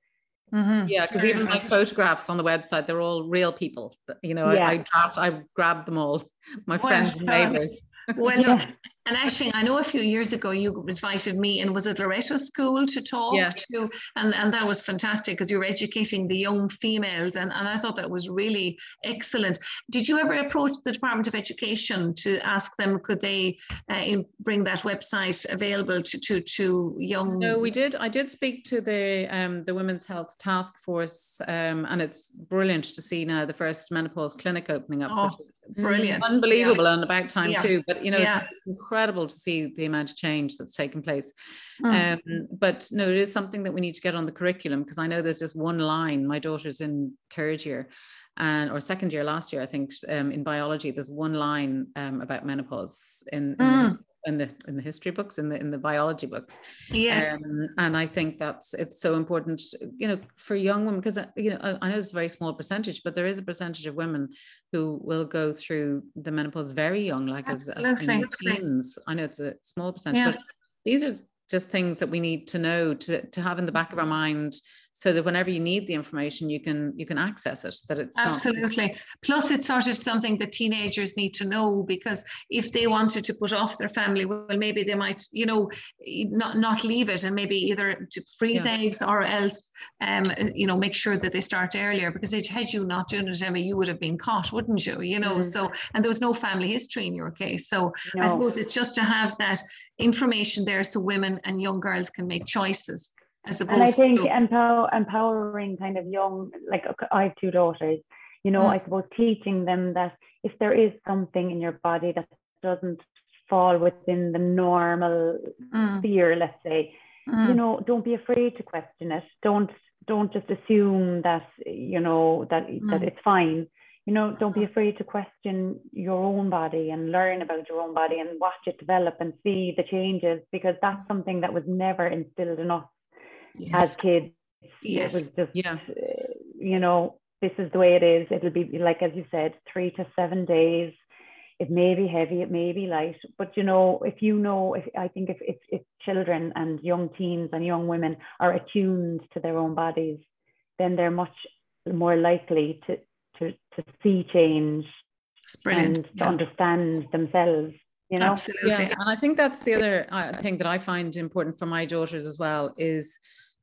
Mm-hmm. Yeah, because even my photographs on the website, they're all real people. You know, yeah. I, I draft, I grabbed them all, my friends and neighbors. Well yeah. Uh, And actually, I know a few years ago you invited me and was it Loreto School to talk yes. to, and, and that was fantastic because you were educating the young females, and, and I thought that was really excellent. Did you ever approach the Department of Education to ask them could they uh, bring that website available to, to to young? No, we did. I did speak to the um, the Women's Health Task Force, um, and it's brilliant to see now the first menopause clinic opening up. Oh, brilliant! Unbelievable, yeah. and about time yeah. too. But you know, yeah. it's incredible to see the amount of change that's taken place. Mm. Um, but no, it is something that we need to get on the curriculum because I know there's just one line. My daughter's in third year, and or second year last year, I think, um, in biology. There's one line um, about menopause in, in mm. In the in the history books in the in the biology books yes um, and i think that's it's so important you know for young women because you know I, I know it's a very small percentage but there is a percentage of women who will go through the menopause very young like Absolutely. as, as teens i know it's a small percentage yeah. but these are just things that we need to know to, to have in the back of our mind so that whenever you need the information you can you can access it that it's absolutely not- plus it's sort of something that teenagers need to know because if they wanted to put off their family well maybe they might you know not not leave it and maybe either to freeze yeah. eggs or else um you know make sure that they start earlier because had you not done it Emma you would have been caught wouldn't you you know mm. so and there was no family history in your case so no. I suppose it's just to have that information there so women and young girls can make choices as opposed and I think to... empower, empowering kind of young, like I have two daughters, you know, mm. I suppose teaching them that if there is something in your body that doesn't fall within the normal mm. sphere, let's say, mm. you know, don't be afraid to question it. Don't don't just assume that you know that that mm. it's fine. You know, don't be afraid to question your own body and learn about your own body and watch it develop and see the changes because that's something that was never instilled in us yes. as kids. Yes. It was just, yeah. Uh, you know, this is the way it is. It'll be like, as you said, three to seven days. It may be heavy, it may be light, but you know, if you know, if I think if, if, if children and young teens and young women are attuned to their own bodies, then they're much more likely to, to, to see change and to yeah. understand themselves you know absolutely yeah, and i think that's the other uh, thing that i find important for my daughters as well is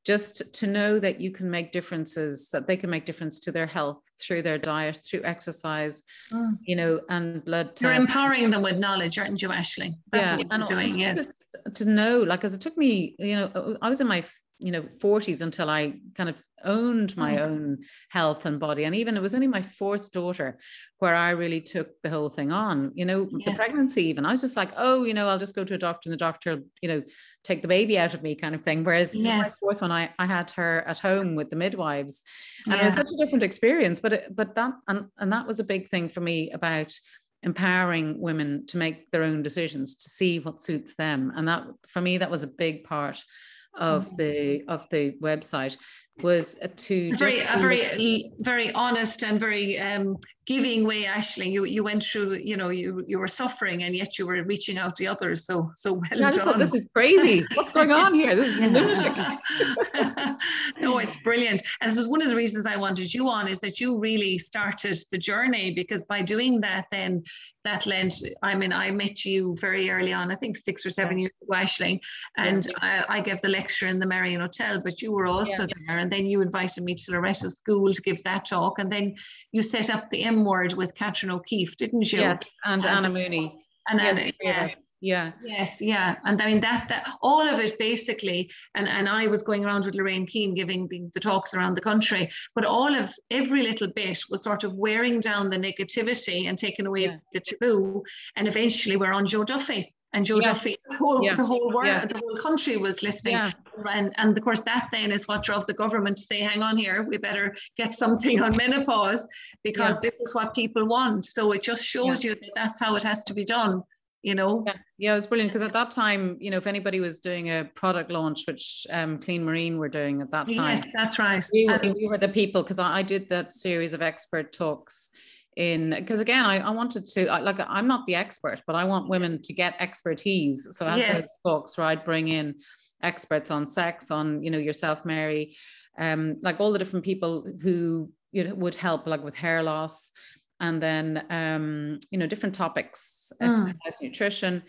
just to know that you can make differences that they can make difference to their health through their diet through exercise mm. you know and blood you're empowering them with knowledge aren't you ashley? That's yeah, what you're doing yes. just to know like as it took me you know i was in my you know 40s until i kind of owned my mm. own health and body and even it was only my fourth daughter where i really took the whole thing on you know yes. the pregnancy even i was just like oh you know i'll just go to a doctor and the doctor you know take the baby out of me kind of thing whereas yes. my fourth one i i had her at home with the midwives and yeah. it was such a different experience but it, but that and, and that was a big thing for me about empowering women to make their own decisions to see what suits them and that for me that was a big part of mm. the of the website was to very a very very honest and very um, giving way ashley. You you went through you know you you were suffering and yet you were reaching out to others. So so well yeah, done. this is crazy. What's going on here? This is lunatic. No it's brilliant. And it was one of the reasons i wanted you on is that you really started the journey because by doing that then that lent i mean i met you very early on i think six or seven years ago ashley and yeah. I, I, gave the lecture in the marion hotel but you were also yeah. there and then you invited me to Loretta's school to give that talk and then you set up the M word with Catherine O'Keeffe didn't you? Yes and, and Anna Mooney. and Anna, yes yeah. Yes yeah and i mean that that all of it basically and and i was going around with lorraine keane giving the, the talks around the country but all of every little bit was sort of wearing down the negativity and taking away yeah. the taboo and eventually we're on joe duffy and Joe yes. Duffy, the whole, yeah. the whole world, yeah. the whole country was listening. Yeah. And, and of course, that then is what drove the government to say, hang on here, we better get something on menopause because this is what people want. So it just shows you that that's how it has to be done you know yeah, yeah it was brilliant because at that time you know if anybody was doing a product launch which um, clean marine were doing at that time yes that's right we, were, we were the people because I, I, did that series of expert talks in because again I, I wanted to I, like I'm not the expert but I want women to get expertise. So I have yes. where I'd bring in experts on sex on you know yourself Mary. Um like all the different people who you know would help like with hair loss. And then um, you know different topics mm. exercise nutrition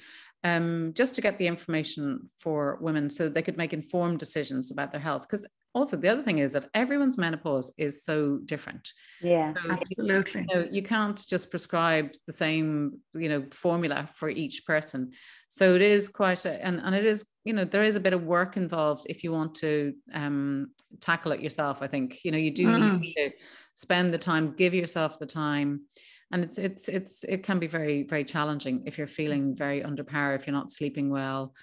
um, just to get the information for women so they could make informed decisions about their health. Because also the other thing is that everyone's menopause is so different. Yeah so absolutely. you, know, you can't just prescribe the same you know formula for each person. So it is quite a, and, and it is you know there is a bit of work involved if you want to um, tackle it yourself i think. You know you do mm. need to spend the time give yourself the time and it's it's it's it can be very very challenging if you're feeling very under power if you're not sleeping well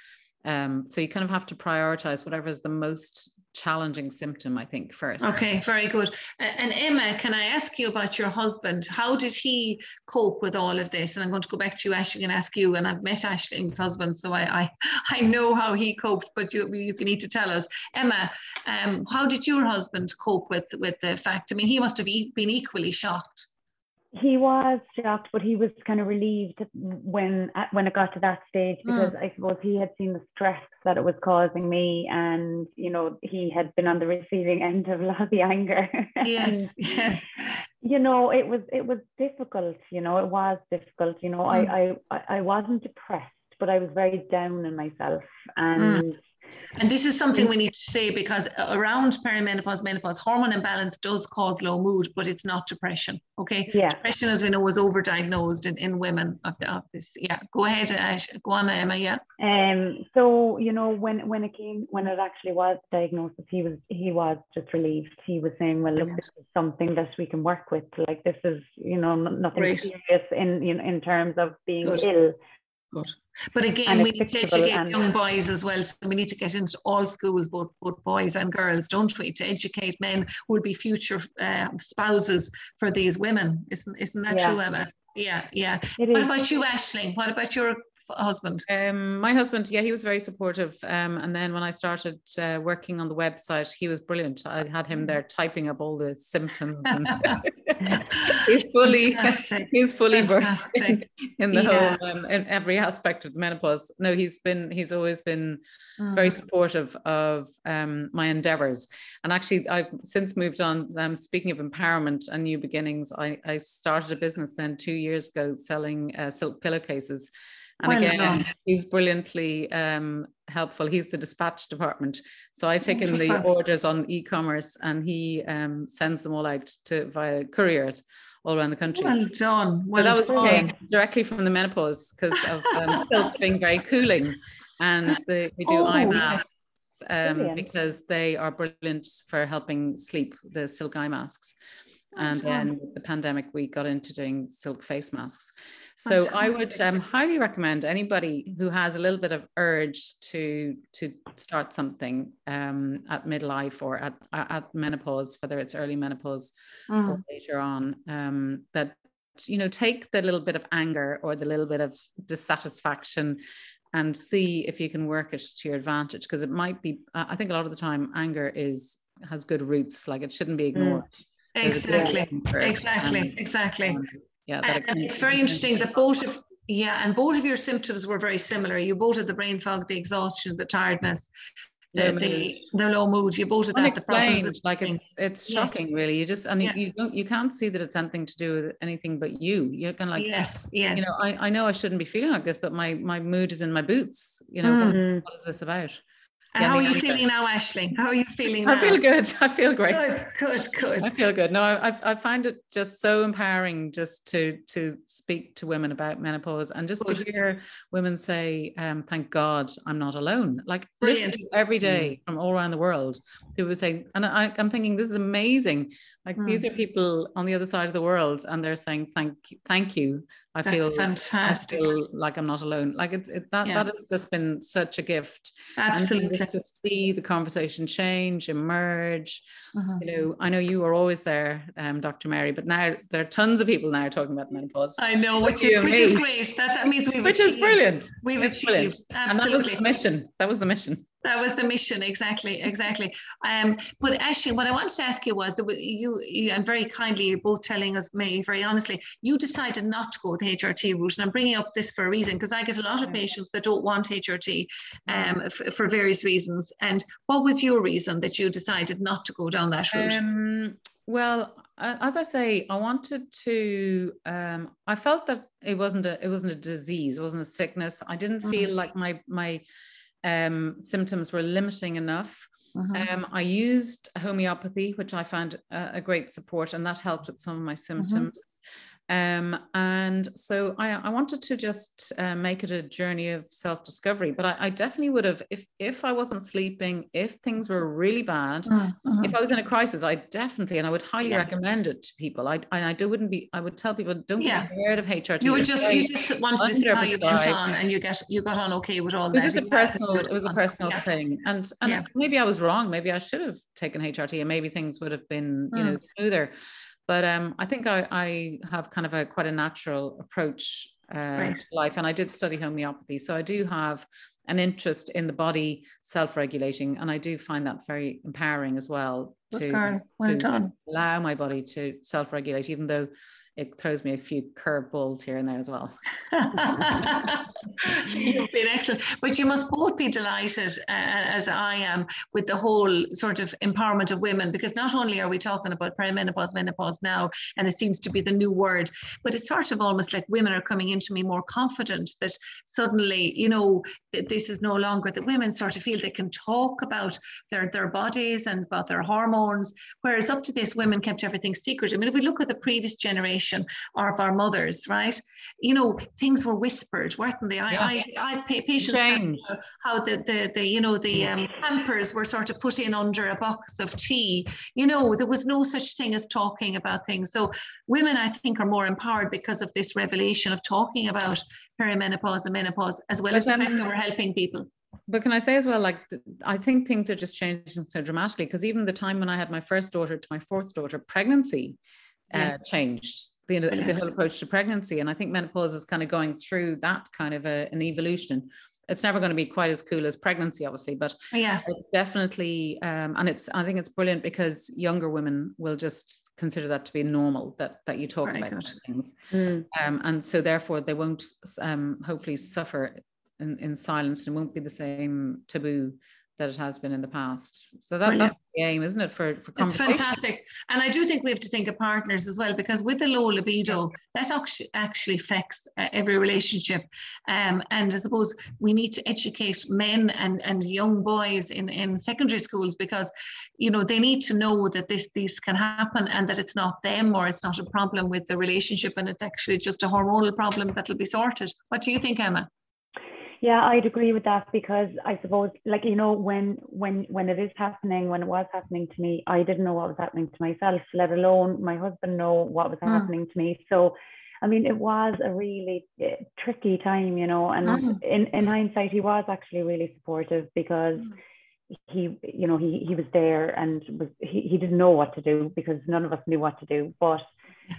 um, so you kind of have to prioritize whatever is the most challenging symptom, I think, first. Okay, very good. And Emma, can I ask you about your husband? How did he cope with all of this? And I'm going to go back to you, Aisling, and ask you. And I've met Aisling's husband, so I I, I know how he coped, but you you need to tell us. Emma, um, how did your husband cope with with the fact? I mean, he must have been equally shocked he was shocked, but he was kind of relieved when when it got to that stage hmm. because mm. I suppose he had seen the stress that it was causing me, and you know he had been on the receiving end of a lot of the anger. Yes, and, yes. You know, it was it was difficult. You know, it was difficult. You know, mm. I, I I wasn't depressed, but I was very down in myself, and. Mm and this is something we need to say because around perimenopause, menopause, hormone imbalance does cause low mood, but it's not depression. Okay. Yeah. Depression, as we know, is overdiagnosed in, in women of, the, of this. Yeah. Go ahead, Ash. Go on, Emma. Yeah. Um. So you know when when it came when it actually was diagnosed, he was he was just relieved. He was saying, "Well, look, this is something that we can work with. Like this is you know nothing Great. serious in in in terms of being Good. ill." Good. But again, we need to educate young boys as well. So we need to get into all schools, both both boys and girls, don't we? To educate men who will be future uh, spouses for these women. Isn't isn't that yeah. true, Emma? Yeah, yeah. It what is. about you, Aisling? What about your husband? Um, my husband, yeah, he was very supportive. Um, and then when I started uh, working on the website, he was brilliant. I had him there typing up all the symptoms. And he's fully, Fantastic. he's fully versed in the yeah. whole, um, in every aspect of the menopause. No, he's been, he's always been mm. very supportive of um, my endeavors. And actually, I've since moved on. Um, speaking of empowerment and new beginnings, I, I started a business then two years ago selling uh, silk pillowcases and well again, done. he's brilliantly um, helpful. He's the dispatch department. So I take in the orders on e-commerce and he um, sends them all out to via couriers all around the country. Well done. Well so that was done. directly from the menopause because of um, still being very cooling. And the, we do oh, eye masks um, because they are brilliant for helping sleep, the silk eye masks and then with the pandemic we got into doing silk face masks so Fantastic. i would um, highly recommend anybody who has a little bit of urge to to start something um, at midlife or at, at menopause whether it's early menopause mm. or later on um, that you know take the little bit of anger or the little bit of dissatisfaction and see if you can work it to your advantage because it might be i think a lot of the time anger is has good roots like it shouldn't be mm. ignored mm Exactly, exactly, exactly. Um, yeah, and, it's very interesting that both of yeah, and both of your symptoms were very similar. You both had the brain fog, the exhaustion, the tiredness, the the, the low mood. You both had that. Unexplained, like it's it's yes. shocking, really. You just and yeah. you don't you can't see that it's anything to do with anything but you. You're kind of like yes, yes. You know, I, I know I shouldn't be feeling like this, but my my mood is in my boots. You know, mm-hmm. what, what is this about? And how are you feeling now, Aisling? How are you feeling now? I feel good. I feel great. Good, good, good. I feel good. No, I, I find it just so empowering just to to speak to women about menopause and just good. to hear women say, um, "Thank God I'm not alone." Like Brilliant. every day mm. from all around the world, people would say, and I, I'm thinking this is amazing. Like mm. these are people on the other side of the world, and they're saying, "Thank you, thank you." I That's feel fantastic. I feel like I'm not alone. Like it's it, that yeah. that has just been such a gift. Absolutely. To see the conversation change, emerge. Uh-huh. You know, I know you were always there, um, Dr. Mary, but now there are tons of people now talking about menopause. I know, which, is, which is great. That, that means we've which achieved. is brilliant. We've it's achieved. Brilliant. Absolutely. And that was the mission. That was the mission that was the mission exactly exactly. Um but actually what i wanted to ask you was that you, you and very kindly you're both telling us me very honestly you decided not to go the hrt route and i'm bringing up this for a reason because i get a lot of patients that don't want hrt um, f- for various reasons. And what was your reason that you decided not to go down that route? Um, well as i say i wanted to um, i felt that it wasn't a it wasn't a disease it wasn't a sickness. I didn't feel mm-hmm. like my my um, symptoms were limiting enough. Uh-huh. Um, I used homeopathy, which I found a, a, great support, and that helped with some of my mm-hmm. symptoms. Um, and so I, I wanted to just uh, make it a journey of self-discovery. But I, I, definitely would have, if if I wasn't sleeping, if things were really bad, mm-hmm. if I was in a crisis, I definitely and I would highly yeah. recommend it to people. I I, I wouldn't be. I would tell people don't yeah. be scared of HRT. You would just you just wanted to see how you went on, and you get you got on okay with all it was. Just a personal, it was a personal yeah. thing, and and maybe I was wrong. Maybe I should have taken HRT, and maybe things would have been you mm. know smoother. But um, I think I, I have kind of a quite a natural approach uh, right. to life, and I did study homeopathy, so I do have an interest in the body self-regulating, and I do find that very empowering as well to, well to allow my body to self-regulate, even though it throws me a few curveballs here and there as well. You've been excellent, but you must both be delighted, uh, as I am, with the whole sort of empowerment of women, because not only are we talking about perimenopause, menopause now, and it seems to be the new word, but it's sort of almost like women are coming into me more confident that suddenly, you know, that this is no longer that women sort of feel they can talk about their their bodies and about their hormones, whereas up to this, women kept everything secret. I mean, if we look at the previous generation generation or of our mothers, right? You know, things were whispered, weren't they? I, yeah. I, I pay patients how the, the, the, you know, the um, pampers were sort of put in under a box of tea. You know, there was no such thing as talking about things. So women, I think, are more empowered because of this revelation of talking about perimenopause and menopause, as well but as the fact that we're helping people but can I say as well, like I think things are just changing so dramatically because even the time when I had my first daughter to my fourth daughter, pregnancy uh, changed the, the whole approach to pregnancy. And I think menopause is kind of going through that kind of a, an evolution. It's never going to be quite as cool as pregnancy, obviously, but yeah, it's definitely, um, and it's, I think it's brilliant because younger women will just consider that to be normal that that you talk Very about things, mm. um, and so therefore they won't um, hopefully suffer in, in silence and won't be the same taboo that it has been in the past. So that, that's the aim, isn't it, for, for? It's fantastic. And I do think we have to think of partners as well, because with the low libido, that actually affects uh, every relationship. Um, and I suppose we need to educate men and, and young boys in, in secondary schools because, you know, they need to know that this, this can happen and that it's not them or it's not a problem with the relationship and it's actually just a hormonal problem that'll be sorted. What do you think, Emma? Yeah, I'd agree with that because I suppose, like you know, when when when it is happening, when it was happening to me, I didn't know what was happening to myself, let alone my husband know what was mm. happening to me. So, I mean, it was a really uh, tricky time, you know. And mm. in in hindsight, he was actually really supportive because. Mm. He, you know, he he was there and was he, he didn't know what to do because none of us knew what to do. But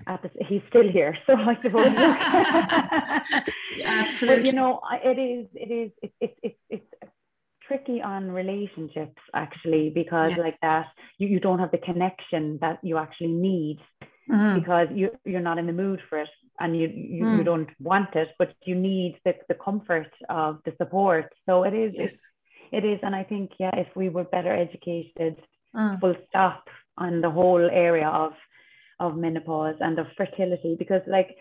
the, he's still here. So I suppose. Absolutely. But, you know, it is, it is, it, it, it, it's tricky on relationships actually, because yes. like that, you, you don't have the connection that you actually need mm-hmm. because you, you're not in the mood for it and you, you, mm. you don't want it, but you need the, the comfort of the support. So it is, yes. it is. And I think, yeah, if we were better educated, mm. full stop on the whole area of of menopause and of fertility because like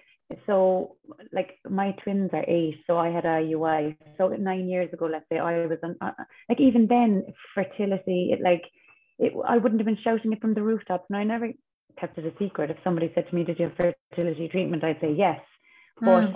so like my twins are eight so i had a ui so nine years ago let's say i was on uh, like even then fertility it like it, i wouldn't have been shouting it from the rooftops. And i never kept it a secret. If somebody said to me did you have fertility treatment? I'd say yes. But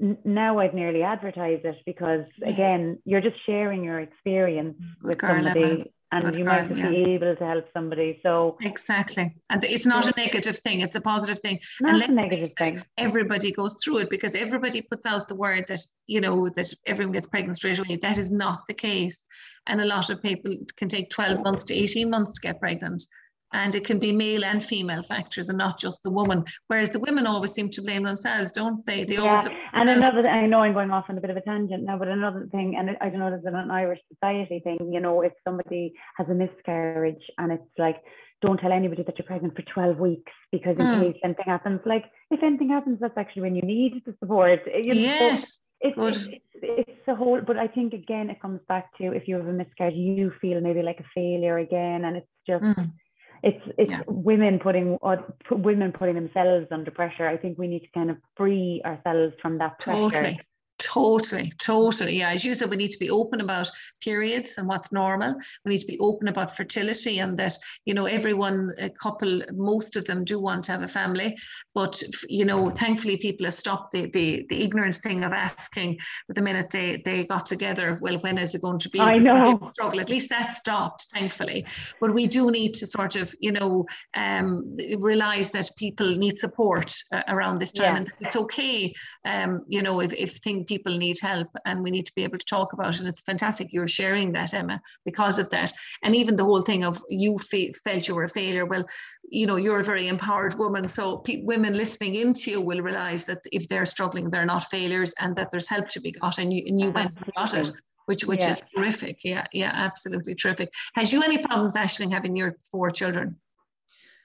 mm. now i've nearly advertised it because again you're just sharing your experience with somebody and you might yeah. be able to help somebody. So exactly, and it's not a negative thing; it's a positive thing. Not and a negative thing. Everybody goes through it because everybody puts out the word that you know that everyone gets pregnant straight away. That is not the case, and a lot of people can take twelve months to eighteen months to get pregnant and it can be male and female factors and not just the woman whereas the women always seem to blame themselves don't they they yeah. always and another i know i'm going off on a bit of a tangent now but another thing and i don't know if it's an irish society thing you know if somebody has a miscarriage and it's like don't tell anybody that you're pregnant for 12 weeks because in mm. case anything happens like if anything happens that's actually when you need the support you know, yes it's, it's, it's the whole but i think again it comes back to if you have a miscarriage you feel maybe like a failure again and it's just mm it's it's yeah. women putting uh, women putting themselves under pressure. I think we need to kind of free ourselves from that pressure. Totally. Totally, totally. Yeah. As you said, we need to be open about periods and what's normal. We need to be open about fertility and that, you know, everyone, a couple, most of them do want to have a family. But, you know, thankfully people have stopped the, the, the ignorance thing of asking the minute they, they got together, well, when is it going to be? I know. Struggle. At least that stopped, thankfully. But we do need to sort of, you know, um, realize that people need support uh, around this time yeah. and it's okay, um, you know, if, if things people need help and we need to be able to talk about it. And it's fantastic you're sharing that, Emma, because of that. And even the whole thing of you fe- felt you were a failure. Well, you know, you're a very empowered woman. So pe- women listening into you will realize that if they're struggling, they're not failures and that there's help to be got. And you, and you went and got it which which yeah. is terrific. Yeah, yeah, absolutely terrific. Has you any problems, Aisling, having your four children?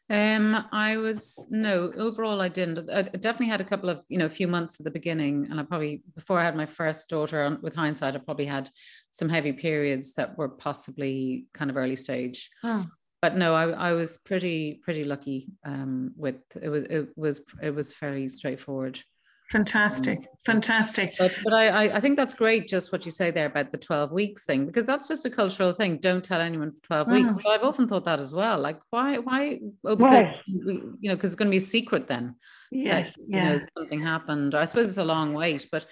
Um, I was no overall I didn't. I definitely had a couple of you know a few months at the beginning, and I probably before I had my first daughter. With hindsight, I probably had some heavy periods that were possibly kind of early stage. Oh. But no, I, I was pretty pretty lucky. Um, with it was it was it was fairly straightforward. Fantastic, fantastic. But, but I, I think that's great, just what you say there about the 12 weeks thing, because that's just a cultural thing. Don't tell anyone for 12 weeks. Well, I've often thought that as well. Like, why, why? Oh, because, we, you know, because it's going to be a secret then. Yes. That, yeah. You know, something happened. I suppose it's a long wait, but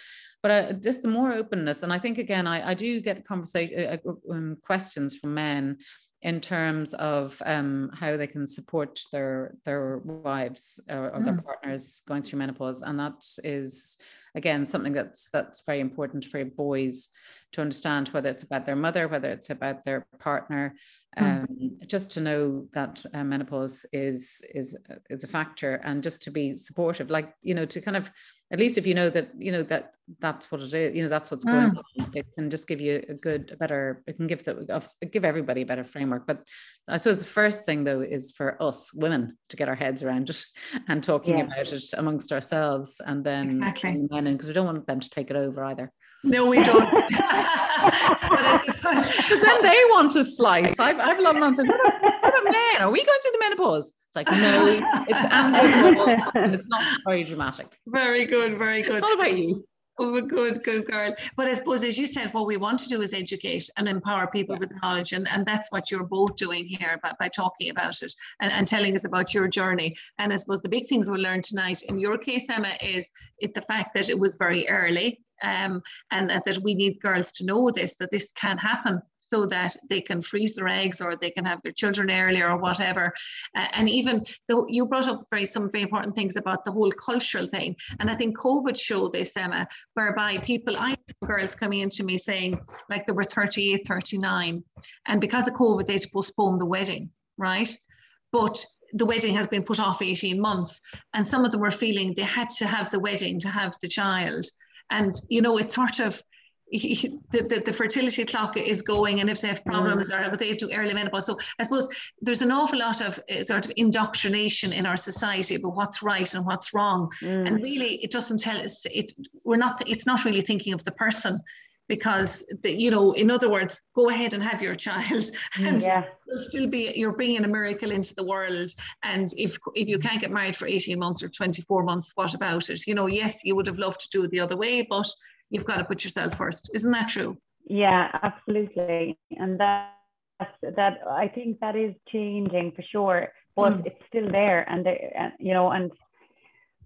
but uh, just the more openness and i think again i, I do get conversation uh, uh, um, questions from men in terms of um, how they can support their their wives or, or mm. their partners going through menopause and that is again something that's that's very important for boys to understand whether it's about their mother whether it's about their partner mm. um, mm. just to know that uh, menopause is is is a factor and just to be supportive like you know to kind of at least if you know that you know that that's what it is you know that's what's going mm. on it can just give you a good a better it can give the give everybody a better framework but i suppose the first thing though is for us women to get our heads around it and talking yeah. about it amongst ourselves and then exactly. men because we don't want them to take it over either no, we don't. Because then they want to slice. I've, I've a lot of men what about men? Are we going through the menopause? It's like, no, it's, and it's not very dramatic. Very good, very good. It's all about you. Oh, good, good girl. But I suppose, as you said, what we want to do is educate and empower people yeah. with knowledge. And, and that's what you're both doing here by, by talking about it and, and telling us about your journey. And I suppose the big things we'll learn tonight in your case, Emma, is it the fact that it was very early um, and that, that we need girls to know this, that this can happen so that they can freeze their eggs or they can have their children earlier or whatever. Uh, and even though you brought up very some very important things about the whole cultural thing. And I think COVID showed this, Emma, whereby people, I had girls coming into me saying like they were 38, 39, and because of COVID, they had to postpone the wedding, right? But the wedding has been put off 18 months and some of them were feeling they had to have the wedding to have the child and you know it's sort of the, the, the, fertility clock is going and if they have problems mm. or they do early menopause. So I suppose there's an awful lot of uh, sort of indoctrination in our society about what's right and what's wrong. Mm. And really it doesn't tell us it we're not it's not really thinking of the person because the, you know in other words go ahead and have your child and yeah. will still be you're bringing a miracle into the world and if if you can't get married for 18 months or 24 months what about it you know yes you would have loved to do it the other way but you've got to put yourself first. Isn't that true? Yeah, absolutely. And that that I think that is changing for sure, but mm. it's still there, and they, you know, and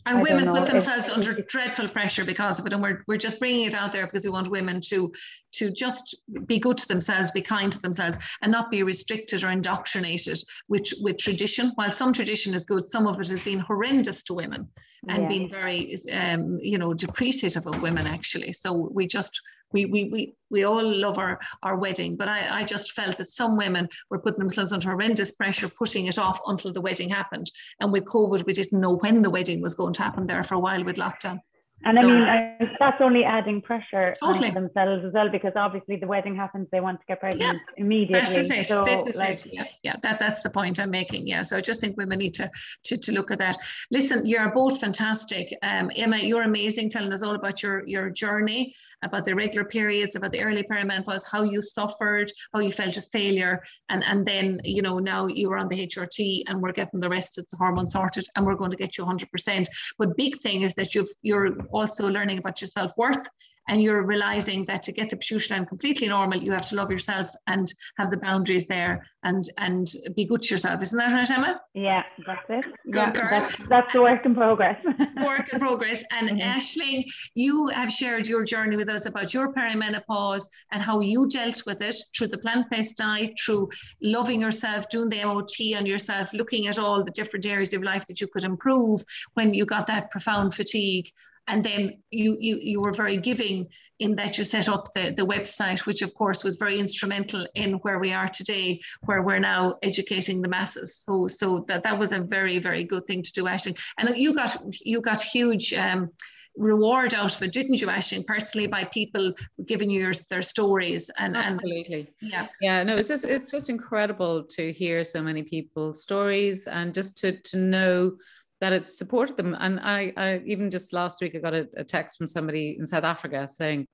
and women put themselves under dreadful pressure because of it and we're, we're just bringing it out there because we want women to to just be good to themselves be kind to themselves and not be restricted or indoctrinated with with tradition while some tradition is good some of it has been horrendous to women and yeah. being very um, you know depreciative of women actually so we just we we we, we all love our our wedding but I, I just felt that some women were putting themselves under horrendous pressure putting it off until the wedding happened and with covid we didn't know when the wedding was going to happen there for a while with lockdown and so, I mean, I, that's only adding pressure totally. on themselves as well, because obviously the wedding happens, they want to get pregnant yeah. immediately. This is it. So, this is like, it. Yeah, yeah, that, that's the point I'm making. Yeah, so I just think women need to to, to look at that. Listen, you're both fantastic. Um, Emma, you're amazing, telling us all about your your journey, about the regular periods, about the early perimenopause, how you suffered, how you felt a failure, and and then you know now you're on the HRT and we're getting the rest of the hormone sorted, and we're going to get you 100%. But big thing is that you've you're also learning about your self worth and you're realizing that to get the pituitary gland completely normal, you have to love yourself and have the boundaries there and and be good to yourself. Isn't that right, Emma? Yeah, that's it. Good yeah, girl. That's, that's the work in progress. work in progress. And mm-hmm. Aisling, you have shared your journey with us about your perimenopause and how you dealt with it through the plant-based diet, through loving yourself, doing the MOT on yourself, looking at all the different areas of life that you could improve when you got that profound fatigue and then you, you you were very giving in that you set up the, the website which of course was very instrumental in where we are today where we're now educating the masses so so that that was a very very good thing to do actually and you got you got huge um, reward out of it, didn't you, Aisling, personally by people giving you your, their stories and absolutely. And, yeah. Yeah, no, it's just it's just incredible to hear so many people's stories and just to to know that it supported them. And I, I even just last week I got a, a text from somebody in South Africa saying,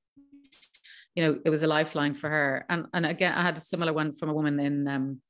you know, it was a lifeline for her. And and again, I had a similar one from a woman in um,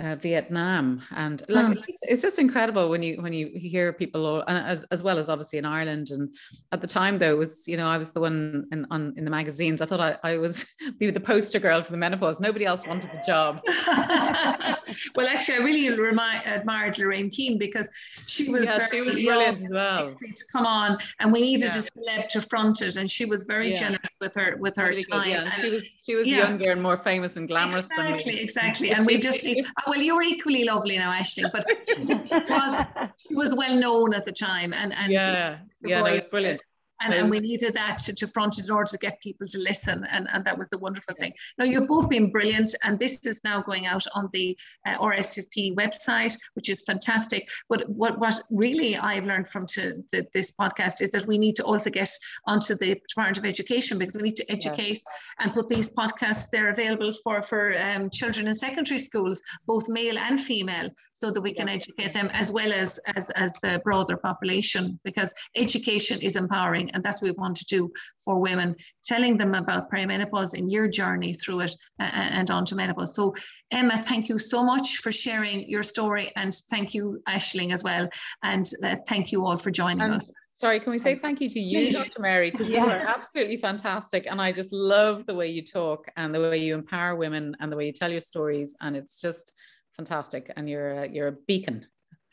uh, Vietnam, and like hmm. it's, it's, just incredible when you when you hear people, as as well as obviously in Ireland. And at the time, though, was you know I was the one in on in the magazines. I thought I, I was be the poster girl for the menopause. Nobody else wanted the job. well, actually, I really remi- admired Lorraine Keane because she was yeah, she was brilliant as well. To come on, and we needed yeah. a celeb to front it, and she was very yeah. generous with her with her really time. Good, yeah. and she was she was younger and more famous and glamorous. Exactly, exactly. And we just well, you're equally lovely now, Ashley, but she was she was well known at the time, and and yeah, yeah, that was brilliant and, and we needed that to, to front it in order to get people to listen and, and that was the wonderful thing. Now you've both been brilliant and this is now going out on the uh, RSFP website which is fantastic. But what, what really I've learned from to the, this podcast is that we need to also get onto the Department of Education because we need to educate yes. and put these podcasts they're available for for um, children in secondary schools both male and female so that we can educate them as well as as, as the broader population because education is empowering and that's what we want to do for women, telling them about perimenopause and your journey through it uh, and on to menopause. So Emma, thank you so much for sharing your story and thank you Aisling as well. And uh, thank you all for joining and us. Sorry, can we say thank you to you, Dr. Mary, because yeah. you are absolutely fantastic. And I just love the way you talk and the way you empower women and the way you tell your stories. And it's just fantastic. And you're a, you're a beacon.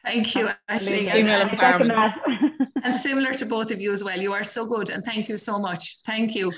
Thank you, Ashley. Female empowerment. And similar to both of you as well. You are so good and thank you so much. Thank you.